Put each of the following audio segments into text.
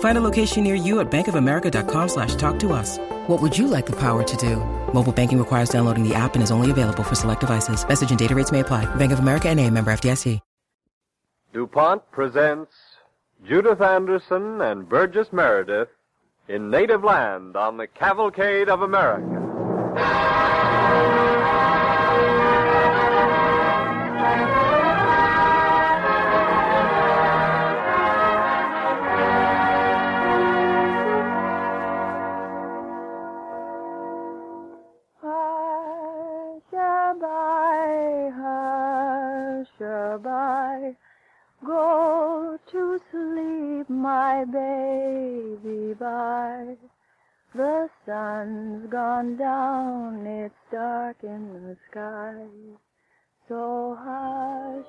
Find a location near you at bankofamerica.com slash talk to us. What would you like the power to do? Mobile banking requires downloading the app and is only available for select devices. Message and data rates may apply. Bank of America and a member FDIC. DuPont presents Judith Anderson and Burgess Meredith in Native Land on the Cavalcade of America. In the sky. So hushaby,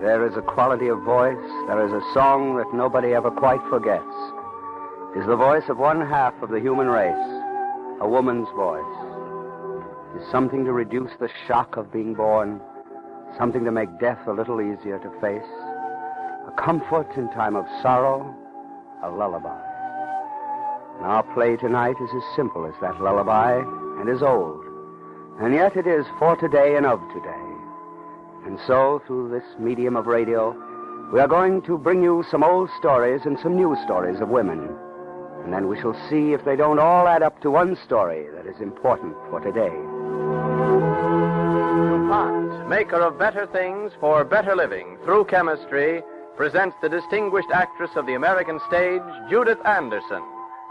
There is a quality of voice, there is a song that nobody ever quite forgets. It is the voice of one half of the human race, a woman's voice. Is something to reduce the shock of being born, something to make death a little easier to face, a comfort in time of sorrow, a lullaby. Our play tonight is as simple as that lullaby and as old. And yet it is for today and of today. And so, through this medium of radio, we are going to bring you some old stories and some new stories of women. And then we shall see if they don't all add up to one story that is important for today. DuPont, maker of better things for better living through chemistry, presents the distinguished actress of the American stage, Judith Anderson,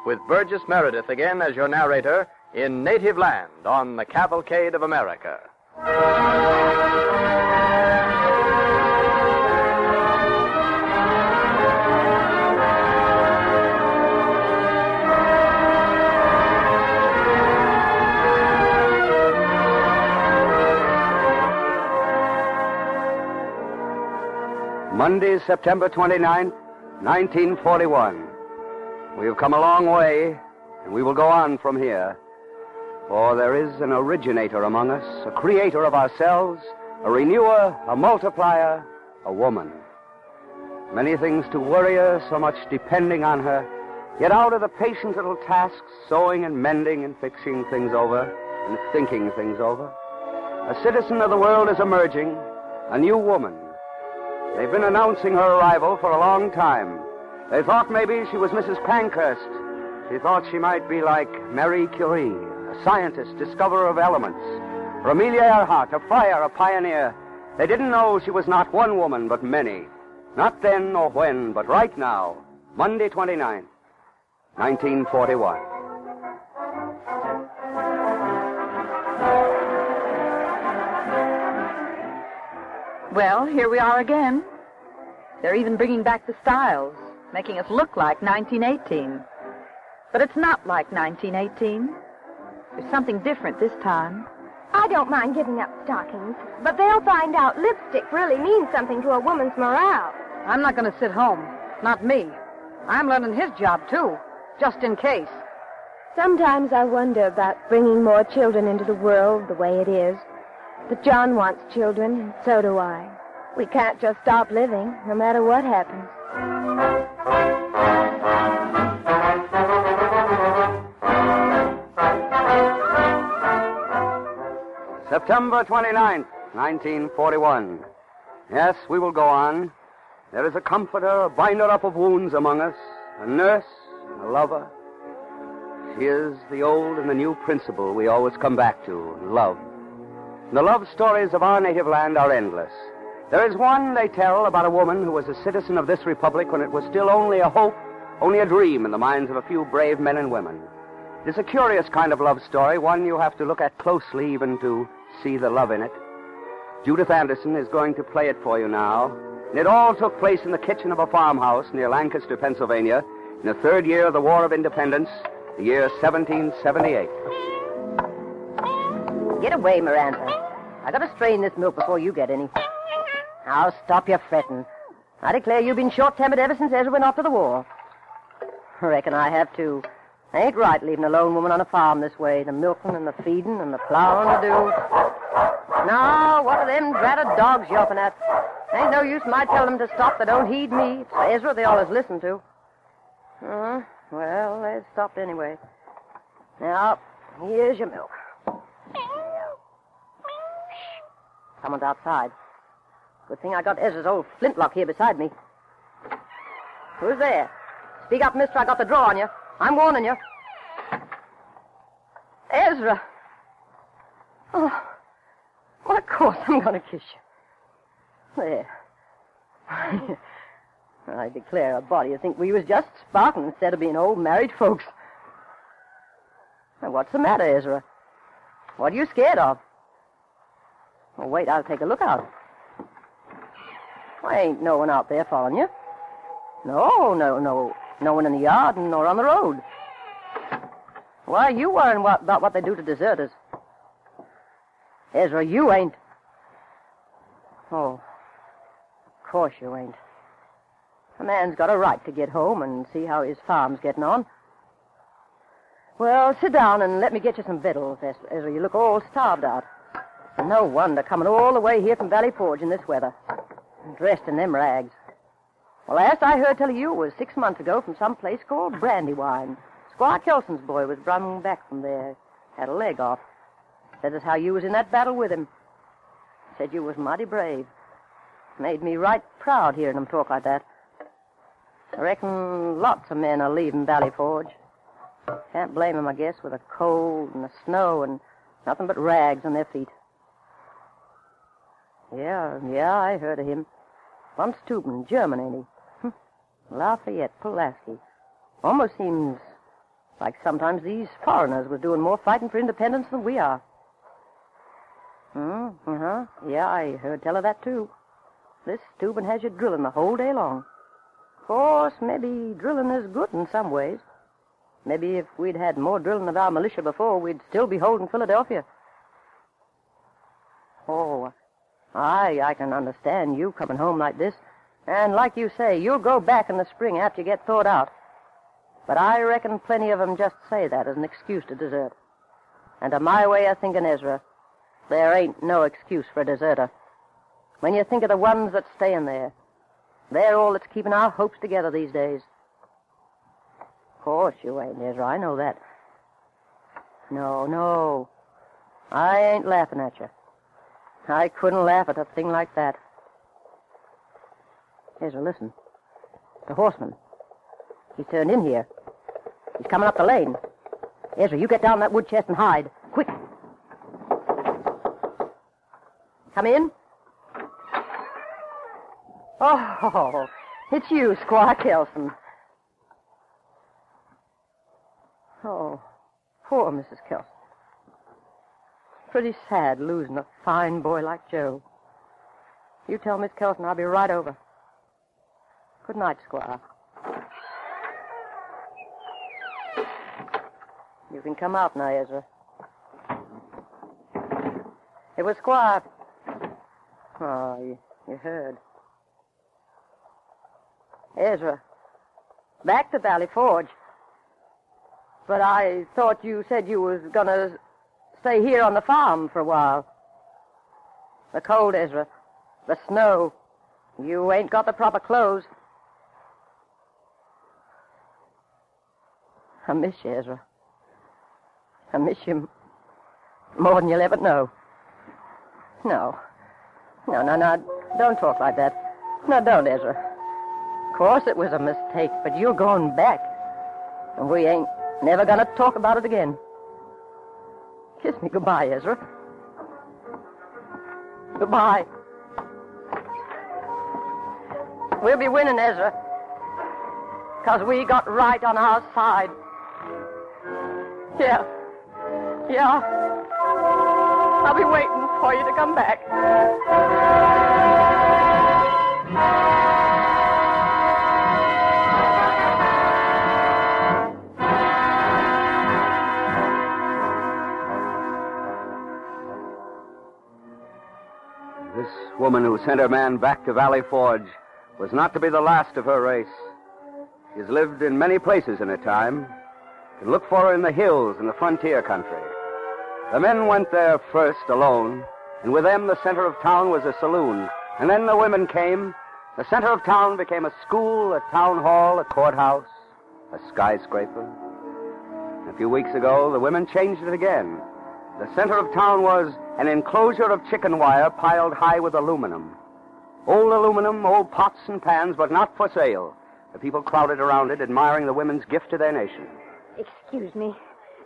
with Burgess Meredith again as your narrator in Native Land on the Cavalcade of America. Monday, September 29th, 1941. We have come a long way, and we will go on from here. For there is an originator among us, a creator of ourselves, a renewer, a multiplier, a woman. Many things to worry her, so much depending on her. Yet out of the patient little tasks, sewing and mending and fixing things over and thinking things over, a citizen of the world is emerging, a new woman. They've been announcing her arrival for a long time. They thought maybe she was Mrs. Pankhurst. She thought she might be like Marie Curie, a scientist, discoverer of elements, or Amelia Earhart, a friar, a pioneer. They didn't know she was not one woman, but many. Not then nor when, but right now, Monday 29th, 1941. Well, here we are again. They're even bringing back the styles, making us look like 1918. But it's not like 1918. There's something different this time. I don't mind giving up stockings, but they'll find out lipstick really means something to a woman's morale. I'm not going to sit home. Not me. I'm learning his job, too, just in case. Sometimes I wonder about bringing more children into the world the way it is. But John wants children, and so do I. We can't just stop living, no matter what happens. September 29th, 1941. Yes, we will go on. There is a comforter, a binder up of wounds among us, a nurse, a lover. She is the old and the new principle we always come back to love. The love stories of our native land are endless. There is one, they tell, about a woman who was a citizen of this republic when it was still only a hope, only a dream in the minds of a few brave men and women. It is a curious kind of love story, one you have to look at closely even to see the love in it. Judith Anderson is going to play it for you now. And it all took place in the kitchen of a farmhouse near Lancaster, Pennsylvania, in the third year of the War of Independence, the year 1778. Get away, Miranda. I gotta strain this milk before you get any. Now stop your fretting. I declare you've been short-tempered ever since Ezra went off to the war. I Reckon I have too. Ain't right leaving a lone woman on a farm this way. The milking and the feeding and the plowing to do. Now, what are them dratted dogs yelping at? Ain't no use my telling them to stop. They don't heed me. It's Ezra they always listen to. Uh, well, they stopped anyway. Now, here's your milk. Someone's outside. Good thing I got Ezra's old flintlock here beside me. Who's there? Speak up, mister. I got the draw on you. I'm warning you. Ezra. Oh, well, of course I'm going to kiss you. There. I declare, a body would think we was just sparking instead of being old married folks. Now, what's the matter, Ezra? What are you scared of? Well, wait, I'll take a look out. Why, ain't no one out there following you. No, no, no. No one in the yard nor on the road. Why, you worrying what, about what they do to deserters. Ezra, you ain't. Oh, of course you ain't. A man's got a right to get home and see how his farm's getting on. Well, sit down and let me get you some victuals, Ezra. You look all starved out. No wonder, coming all the way here from Valley Forge in this weather. Dressed in them rags. Well, last I heard tell of you was six months ago from some place called Brandywine. Squire Kelson's boy was brung back from there. Had a leg off. Said as how you was in that battle with him. Said you was mighty brave. Made me right proud hearing him talk like that. I reckon lots of men are leaving Valley Forge. Can't blame 'em, I guess, with the cold and the snow and nothing but rags on their feet. Yeah, yeah, I heard of him. Von Steuben, German, ain't he? Lafayette, Pulaski. Almost seems like sometimes these foreigners was doing more fighting for independence than we are. Hmm, uh-huh. Yeah, I heard tell of that, too. This Steuben has you drilling the whole day long. Of course, maybe drilling is good in some ways. Maybe if we'd had more drilling of our militia before, we'd still be holding Philadelphia. Oh, I, I can understand you coming home like this. And like you say, you'll go back in the spring after you get thawed out. But I reckon plenty of 'em just say that as an excuse to desert. And to my way of thinking, Ezra, there ain't no excuse for a deserter. When you think of the ones that stay in there, they're all that's keeping our hopes together these days. Of course you ain't, Ezra. I know that. No, no. I ain't laughing at you. I couldn't laugh at a thing like that. Ezra, listen. The horseman. He's turned in here. He's coming up the lane. Ezra, you get down that wood chest and hide. Quick. Come in. Oh, it's you, Squire Kelson. Oh, poor Mrs. Kelson. Pretty sad losing a fine boy like Joe. You tell Miss Kelson I'll be right over. Good night, Squire. You can come out now, Ezra. It was Squire. Oh, you, you heard. Ezra. Back to Valley Forge. But I thought you said you was gonna stay here on the farm for a while. The cold, Ezra. The snow. You ain't got the proper clothes. I miss you, Ezra. I miss you more than you'll ever know. No. No, no, no. Don't talk like that. No, don't, Ezra. Of course it was a mistake, but you're going back. And we ain't never gonna talk about it again. Kiss me goodbye, Ezra. Goodbye. We'll be winning, Ezra. Because we got right on our side. Yeah. Yeah. I'll be waiting for you to come back. This woman who sent her man back to Valley Forge was not to be the last of her race. She's lived in many places in her time, can look for her in the hills and the frontier country. The men went there first alone, and with them the center of town was a saloon. And then the women came. The center of town became a school, a town hall, a courthouse, a skyscraper. A few weeks ago, the women changed it again. The center of town was an enclosure of chicken wire piled high with aluminum. Old aluminum, old pots and pans, but not for sale. The people crowded around it, admiring the women's gift to their nation. Excuse me.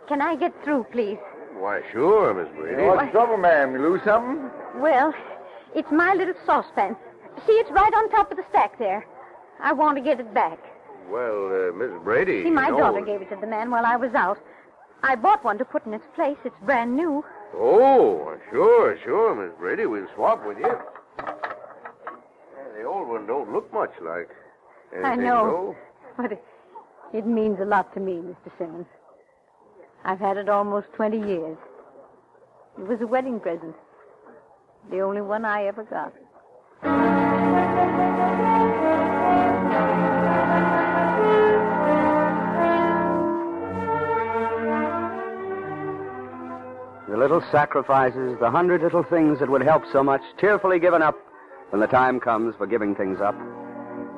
Can I get through, please? Why, sure, Miss Brady. What's the trouble, ma'am? You lose something? Well, it's my little saucepan. See, it's right on top of the stack there. I want to get it back. Well, uh, Miss Brady. See, my you know- daughter gave it to the man while I was out. I bought one to put in its place. It's brand new. Oh, sure, sure, Miss Brady. We'll swap with you. Yeah, the old one don't look much like. I anything, know. But it, it means a lot to me, Mr. Simmons. I've had it almost 20 years. It was a wedding present. The only one I ever got. The little sacrifices, the hundred little things that would help so much, tearfully given up when the time comes for giving things up.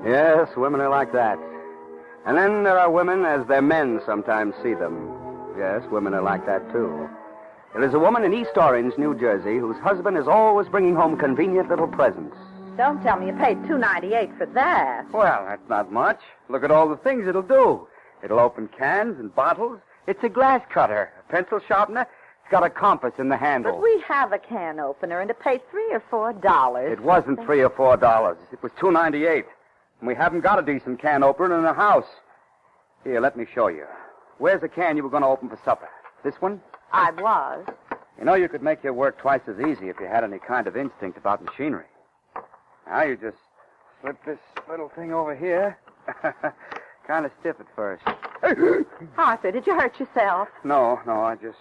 Yes, women are like that. And then there are women as their men sometimes see them. Yes, women are like that too. There is a woman in East Orange, New Jersey, whose husband is always bringing home convenient little presents. Don't tell me you paid two ninety eight for that. Well, that's not much. Look at all the things it'll do. It'll open cans and bottles. It's a glass cutter, a pencil sharpener. It's got a compass in the handle. But we have a can opener, and it paid three or four dollars. It wasn't three or four dollars. It was two ninety eight. And we haven't got a decent can opener in the house. Here, let me show you. Where's the can you were going to open for supper? This one? I was. You know, you could make your work twice as easy if you had any kind of instinct about machinery. Now you just slip this little thing over here. kind of stiff at first. Arthur, did you hurt yourself? No, no, I just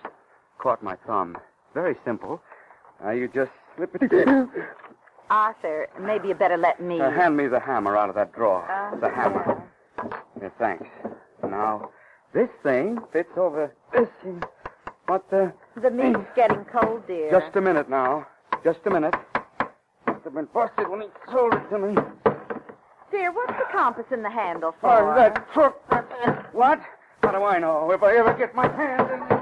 caught my thumb. Very simple. Now you just slip it. Arthur, maybe you better let me. Uh, hand me the hammer out of that drawer. Uh, the hammer. Yeah, thanks. Now, this thing fits over this. thing. What the? The meat's getting cold, dear. Just a minute now. Just a minute. Must have been busted when he sold it to me. Dear, what's the compass in the handle for? Oh, that crook. What? How do I know? If I ever get my hands in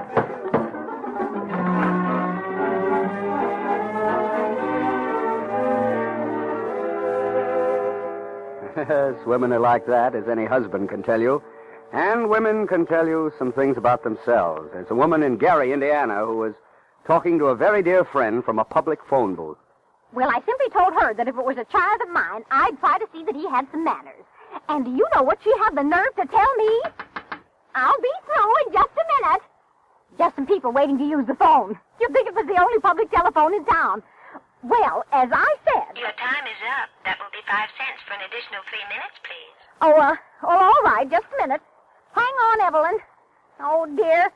Yes, women are like that, as any husband can tell you. And women can tell you some things about themselves. There's a woman in Gary, Indiana, who was talking to a very dear friend from a public phone booth. Well, I simply told her that if it was a child of mine, I'd try to see that he had some manners. And do you know what she had the nerve to tell me? I'll be through in just a minute. Just some people waiting to use the phone. You'd think it was the only public telephone in town. Well, as I said. Your time is up. That will be five cents for an additional three minutes, please. Oh, uh, oh, all right, just a minute. Hang on, Evelyn. Oh, dear.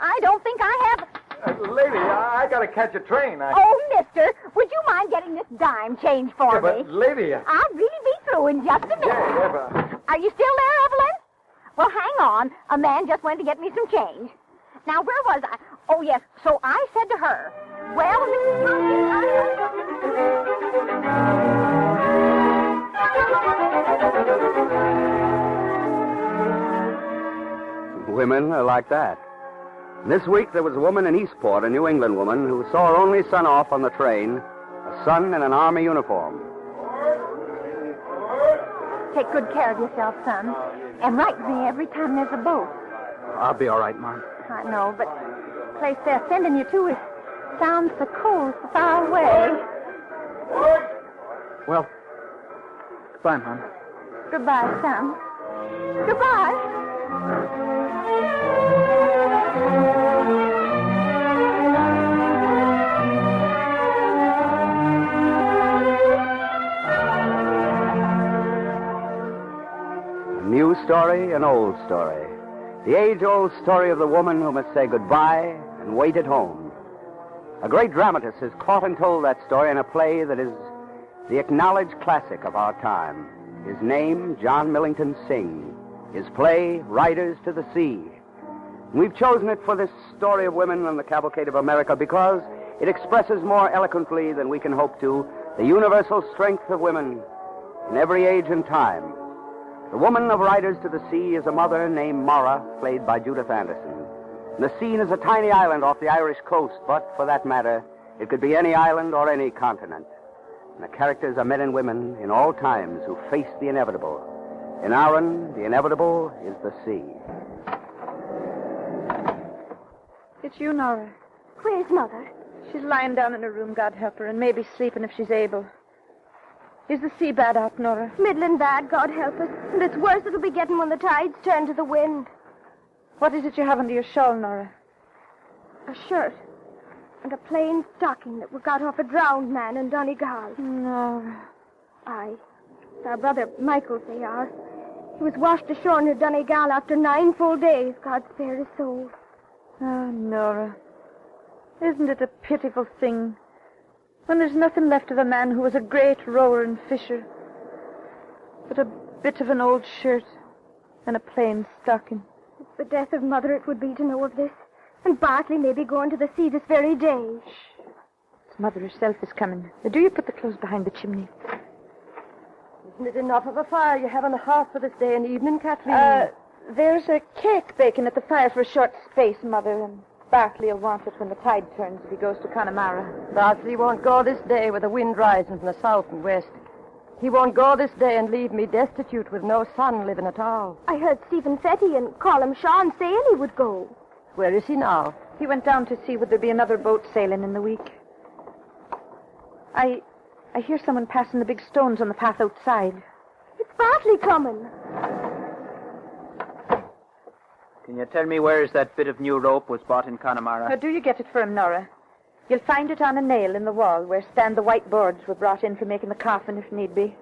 I don't think I have. Uh, lady, I, I gotta catch a train. I... Oh, mister, would you mind getting this dime change for Yeah, me? but lady, uh, I'll really be through in just a minute. yeah, yeah, but... Are you still there, Evelyn? Well, hang on. A man just went to get me some change. Now, where was I? Oh, yes. So I said to her, Well, Mrs. Women are like that. This week there was a woman in Eastport, a New England woman, who saw her only son off on the train, a son in an army uniform. Take good care of yourself, son. And write me every time there's a boat. I'll be all right, Mom. I know, but the place they're sending you to is sounds so cold, so far away. Well, goodbye, Mom. Goodbye, son. Goodbye. A new story, an old story. The age old story of the woman who must say goodbye and wait at home. A great dramatist has caught and told that story in a play that is the acknowledged classic of our time. His name, John Millington Synge. His play, Riders to the Sea. We've chosen it for this story of women on the cavalcade of America because it expresses more eloquently than we can hope to the universal strength of women in every age and time. The woman of Riders to the Sea is a mother named Mara, played by Judith Anderson. And the scene is a tiny island off the Irish coast, but for that matter, it could be any island or any continent. And the characters are men and women in all times who face the inevitable. In Aran, the inevitable is the sea. It's you, Nora. Where's Mother? She's lying down in her room, God help her, and maybe sleeping if she's able. Is the sea bad out, Nora? Midland bad, God help us. And it's worse it'll be getting when the tides turn to the wind. What is it you have under your shawl, Nora? A shirt. And a plain stocking that we got off a drowned man in Donegal. Nora. Aye. It's our brother Michael's they are. He was washed ashore near Donegal after nine full days. God spare his soul. Oh, Nora. Isn't it a pitiful thing when there's nothing left of a man who was a great rower and fisher, but a bit of an old shirt and a plain stocking? It's the death of Mother it would be to know of this. And Bartley may be going to the sea this very day. His mother herself is coming. Now, do you put the clothes behind the chimney? Isn't it enough of a fire you have on the hearth for this day and evening, Kathleen? Uh, there's a cake baking at the fire for a short space, Mother, and Bartley will want it when the tide turns if he goes to Connemara. Bartley won't go this day with the wind rising from the south and west. He won't go this day and leave me destitute with no son living at all. I heard Stephen Fetty and Colum Sean saying he would go. Where is he now? He went down to see would there be another boat sailing in the week. I I hear someone passing the big stones on the path outside. It's Bartley coming. Can you tell me where's that bit of new rope was bought in Connemara? Now, do you get it for him, Nora? You'll find it on a nail in the wall where stand the white boards were brought in for making the coffin if need be.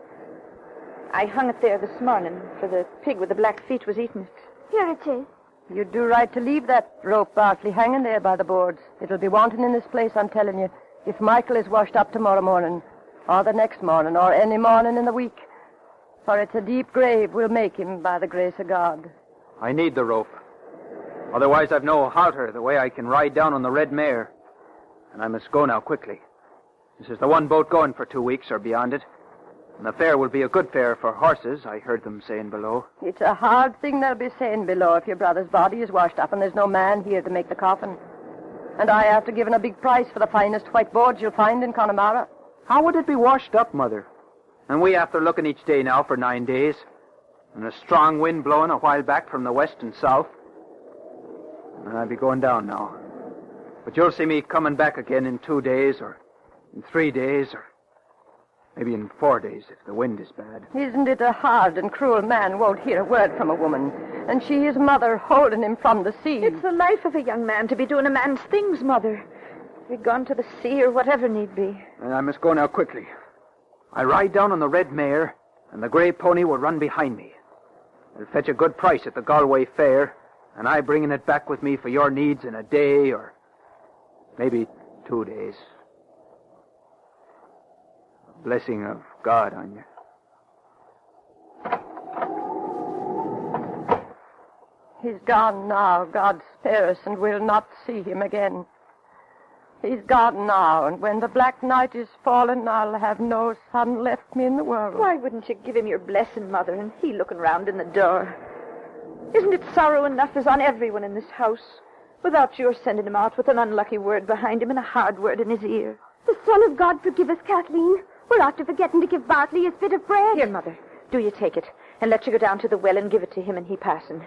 I hung it there this morning, for the pig with the black feet was eating it. Here it is. You'd do right to leave that rope, Bartley, hanging there by the boards. It'll be wanting in this place, I'm telling you, if Michael is washed up tomorrow morning, or the next morning, or any morning in the week. For it's a deep grave we'll make him by the grace of God. I need the rope. Otherwise, I've no halter the way I can ride down on the red mare. And I must go now quickly. This is the one boat going for two weeks or beyond it. And the fare will be a good fare for horses, I heard them saying below. It's a hard thing they'll be saying below if your brother's body is washed up and there's no man here to make the coffin. And I have after giving a big price for the finest white boards you'll find in Connemara. How would it be washed up, Mother? And we after looking each day now for nine days. And a strong wind blowing a while back from the west and south. And I'll be going down now. But you'll see me coming back again in two days, or in three days, or maybe in four days if the wind is bad. Isn't it a hard and cruel man won't hear a word from a woman? And she his mother holding him from the sea. It's the life of a young man to be doing a man's things, Mother. Be gone to the sea or whatever need be. And I must go now quickly. I ride down on the red mare, and the grey pony will run behind me. It'll fetch a good price at the Galway Fair, and I bringing it back with me for your needs in a day or maybe two days. A blessing of God on you. He's gone now, God spare us, and we'll not see him again. He's gone now, and when the black night is fallen, I'll have no son left me in the world. Why wouldn't you give him your blessing, Mother, and he looking round in the door? Isn't it sorrow enough is on everyone in this house, without your sending him out with an unlucky word behind him and a hard word in his ear? The Son of God forgive us, Kathleen. We're after forgetting to give Bartley his bit of bread. Here, Mother, do you take it, and let you go down to the well and give it to him and he passing.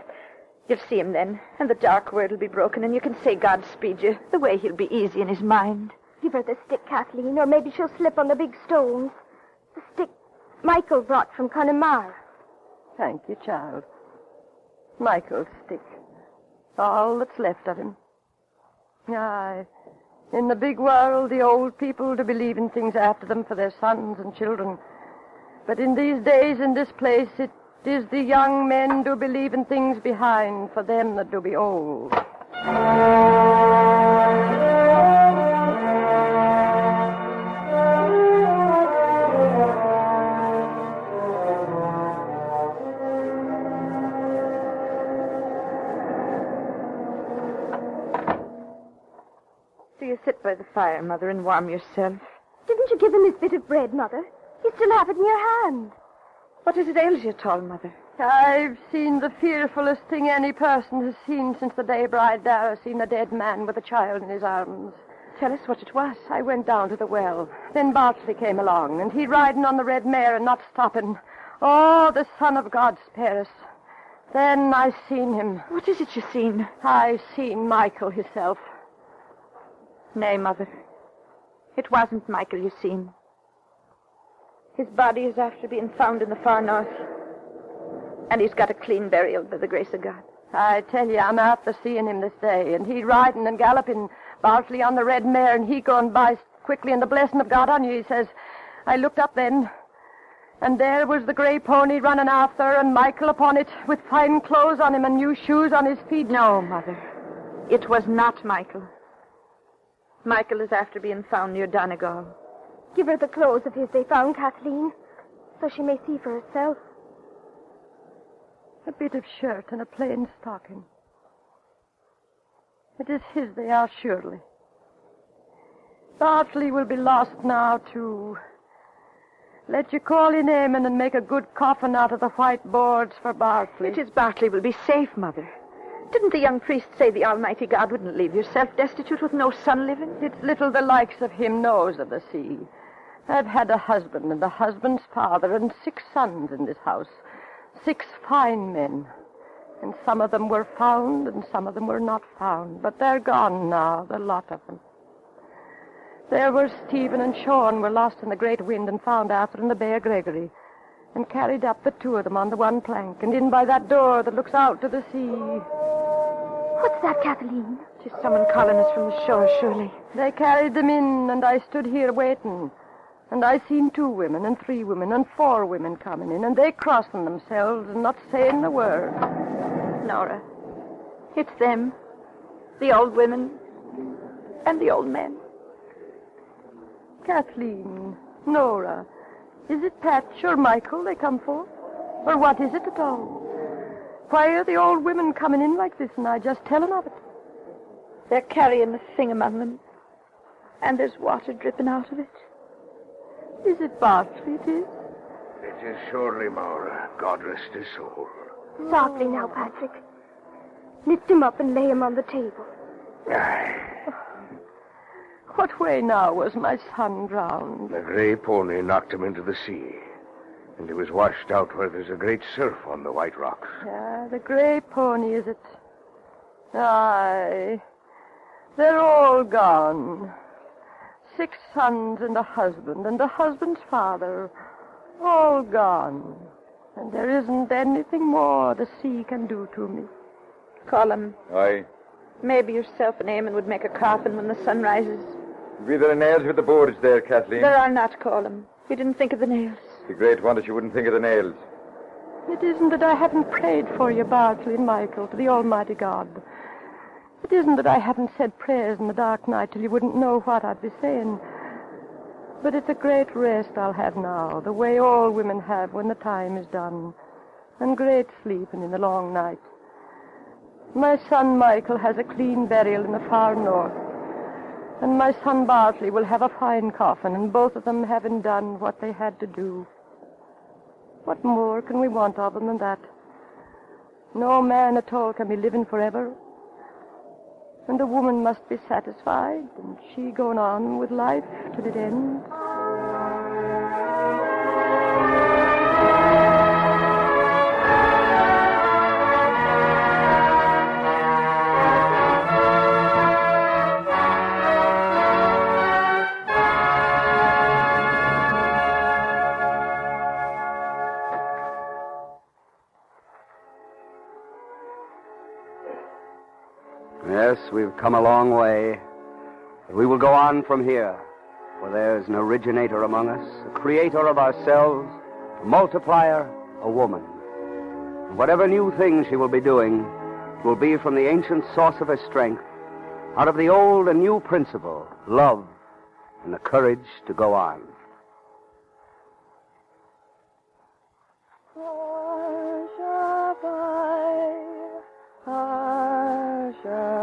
You'll see him then, and the dark word will be broken, and you can say God speed you, the way he'll be easy in his mind. Give her the stick, Kathleen, or maybe she'll slip on the big stones. The stick Michael brought from Connemara. Thank you, child. Michael's stick. All that's left of him. Aye. In the big world, the old people do believe in things after them for their sons and children. But in these days, in this place, it is the young men do believe in things behind for them that do be old. By the fire, Mother, and warm yourself. Didn't you give him his bit of bread, Mother? You still have it in your hand. What is it ails you, tall mother? I've seen the fearfulest thing any person has seen since the day Bride Dara seen a dead man with a child in his arms. Tell us what it was. I went down to the well. Then Bartley came along, and he riding on the red mare and not stopping. Oh, the son of God spare us. Then I seen him. What is it you seen? I seen Michael himself. Nay, Mother. It wasn't Michael you seen. His body is after being found in the far north. And he's got a clean burial by the grace of God. I tell you, I'm after seeing him this day, and he riding and galloping, Bartley on the red mare, and he going by quickly, and the blessing of God on you, he says. I looked up then, and there was the grey pony running after, and Michael upon it, with fine clothes on him and new shoes on his feet. No, Mother. It was not Michael. Michael is after being found near Donegal. Give her the clothes of his they found, Kathleen, so she may see for herself. A bit of shirt and a plain stocking. It is his they are, surely. Bartley will be lost now, too. Let you call in Eamon and make a good coffin out of the white boards for Bartley. It is Bartley will be safe, Mother. Didn't the young priest say the Almighty God wouldn't leave yourself destitute with no son living? It's little the likes of him knows of the sea. I've had a husband and a husband's father and six sons in this house. Six fine men. And some of them were found and some of them were not found. But they're gone now, the lot of them. There were Stephen and Sean were lost in the great wind and found after in the Bay of Gregory. And carried up the two of them on the one plank and in by that door that looks out to the sea. What's that, Kathleen? Someone calling us from the shore, surely. They carried them in, and I stood here waiting. And I seen two women and three women and four women coming in, and they crossing themselves and not saying a word. Nora, it's them. The old women and the old men. Kathleen, Nora, is it Patch or Michael they come for? Or what is it at all? Why are the old women coming in like this and I just telling of it? They're carrying the thing among them. And there's water dripping out of it. Is it Bartley, it is? It is surely, Maura. God rest his soul. Softly now, Patrick. Lift him up and lay him on the table. Aye. What way now was my son drowned? The gray pony knocked him into the sea. And he was washed out where there's a great surf on the white rocks. Yeah, the gray pony, is it? Aye. They're all gone. Six sons and a husband, and the husband's father. All gone. And there isn't anything more the sea can do to me. Colum. Aye. Maybe yourself and Eamon would make a coffin when the sun rises. Be there are nails with the boards there, Kathleen? There are not, Colum. We didn't think of the nails. The great wonder you wouldn't think of the nails. It isn't that I haven't prayed for you, Bartley and Michael, to the Almighty God. It isn't that I haven't said prayers in the dark night till you wouldn't know what I'd be saying. But it's a great rest I'll have now, the way all women have when the time is done, and great sleeping in the long night. My son Michael has a clean burial in the far north, and my son Bartley will have a fine coffin, and both of them having done what they had to do. What more can we want of them than that? No man at all can be living forever. And a woman must be satisfied, and she going on with life till it ends. Come a long way. But we will go on from here, for there's an originator among us, a creator of ourselves, a multiplier, a woman. And whatever new thing she will be doing will be from the ancient source of her strength, out of the old and new principle, love, and the courage to go on. Go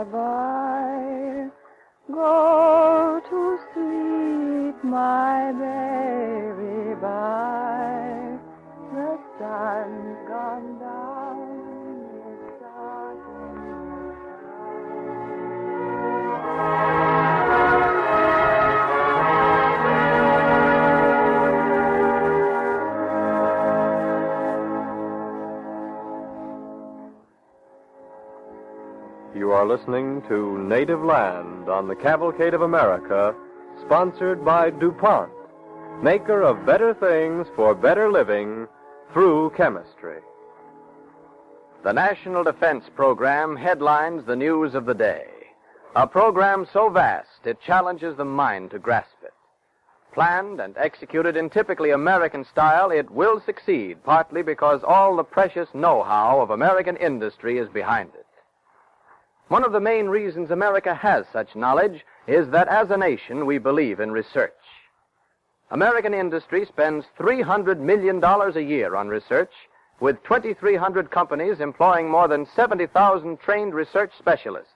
are listening to Native Land on the Cavalcade of America, sponsored by DuPont, maker of better things for better living through chemistry. The National Defense Program headlines the news of the day. A program so vast it challenges the mind to grasp it. Planned and executed in typically American style, it will succeed, partly because all the precious know how of American industry is behind it. One of the main reasons America has such knowledge is that as a nation we believe in research. American industry spends $300 million a year on research, with 2,300 companies employing more than 70,000 trained research specialists,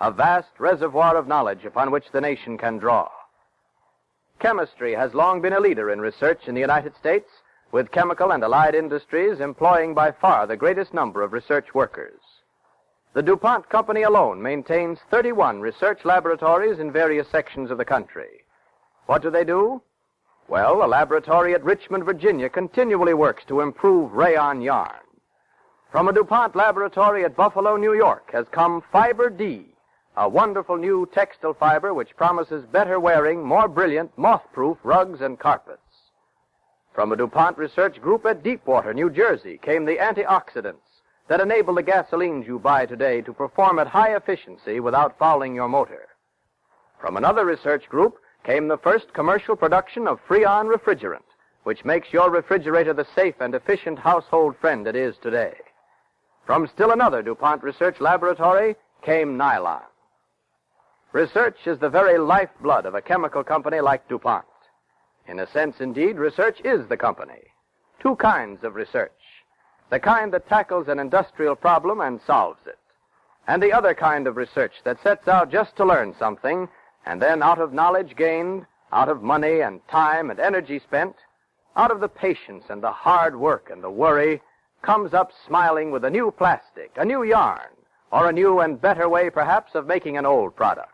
a vast reservoir of knowledge upon which the nation can draw. Chemistry has long been a leader in research in the United States, with chemical and allied industries employing by far the greatest number of research workers. The DuPont Company alone maintains 31 research laboratories in various sections of the country. What do they do? Well, a laboratory at Richmond, Virginia continually works to improve rayon yarn. From a DuPont laboratory at Buffalo, New York has come Fiber D, a wonderful new textile fiber which promises better wearing, more brilliant, moth-proof rugs and carpets. From a DuPont research group at Deepwater, New Jersey came the antioxidants that enable the gasolines you buy today to perform at high efficiency without fouling your motor. From another research group came the first commercial production of Freon refrigerant, which makes your refrigerator the safe and efficient household friend it is today. From still another DuPont research laboratory came nylon. Research is the very lifeblood of a chemical company like DuPont. In a sense, indeed, research is the company. Two kinds of research the kind that tackles an industrial problem and solves it, and the other kind of research that sets out just to learn something, and then out of knowledge gained, out of money and time and energy spent, out of the patience and the hard work and the worry, comes up smiling with a new plastic, a new yarn, or a new and better way, perhaps, of making an old product.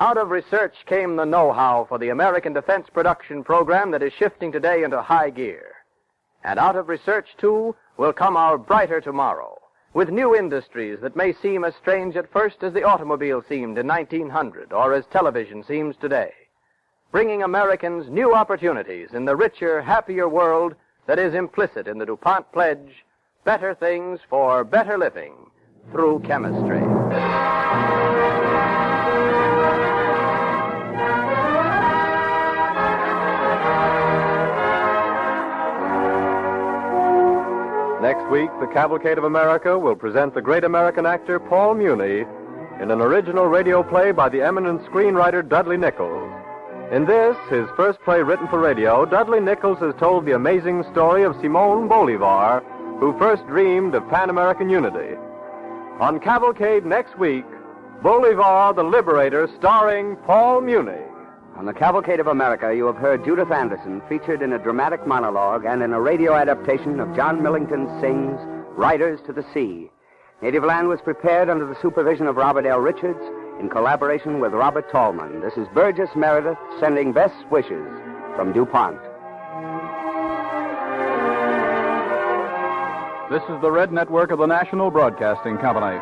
Out of research came the know-how for the American defense production program that is shifting today into high gear. And out of research, too, will come our brighter tomorrow, with new industries that may seem as strange at first as the automobile seemed in 1900 or as television seems today, bringing Americans new opportunities in the richer, happier world that is implicit in the DuPont pledge, better things for better living through chemistry. Next week, the Cavalcade of America will present the great American actor Paul Muni in an original radio play by the eminent screenwriter Dudley Nichols. In this, his first play written for radio, Dudley Nichols has told the amazing story of Simon Bolivar, who first dreamed of Pan American unity. On Cavalcade next week, Bolivar the Liberator, starring Paul Muni. On the Cavalcade of America, you have heard Judith Anderson featured in a dramatic monologue and in a radio adaptation of John Millington Synge's Riders to the Sea. Native Land was prepared under the supervision of Robert L. Richards in collaboration with Robert Tallman. This is Burgess Meredith sending best wishes from DuPont. This is the Red Network of the National Broadcasting Company.